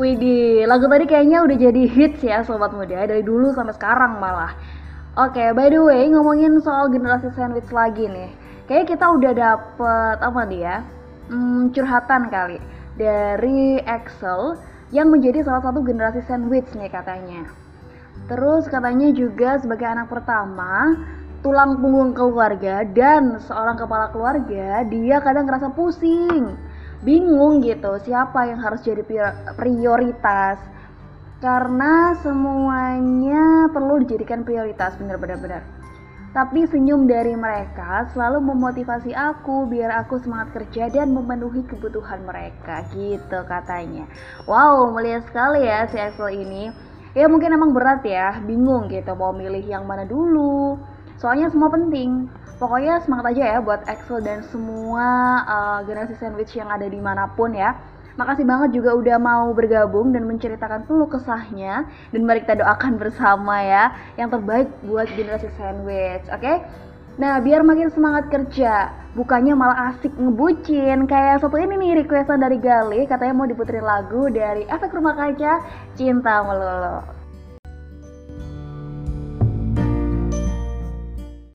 Widih, lagu tadi kayaknya udah jadi hits ya Sobat Muda Dari dulu sampai sekarang malah. Oke, by the way ngomongin soal generasi sandwich lagi nih. Kayaknya kita udah dapet, apa nih ya hmm, Curhatan kali Dari Excel Yang menjadi salah satu generasi sandwich nih katanya. Terus katanya juga sebagai anak pertama Tulang punggung keluarga dan seorang kepala keluarga Dia kadang ngerasa pusing bingung gitu siapa yang harus jadi prioritas. Karena semuanya perlu dijadikan prioritas benar-benar tapi senyum dari mereka selalu memotivasi aku biar aku semangat kerja dan memenuhi kebutuhan mereka gitu katanya. Wow melihat sekali ya si Axel ini. Ya mungkin emang berat ya bingung gitu mau milih yang mana dulu. Soalnya semua penting pokoknya semangat aja ya buat Excel dan semua uh, generasi sandwich yang ada di mana pun ya Makasih banget juga udah mau bergabung dan menceritakan dulu kesahnya dan mari kita doakan bersama ya yang terbaik buat generasi sandwich, oke? Okay? Nah, biar makin semangat kerja, bukannya malah asik ngebucin. Kayak satu ini nih requestan dari Gali, katanya mau diputerin lagu dari Efek Rumah Kaca, Cinta Melulu.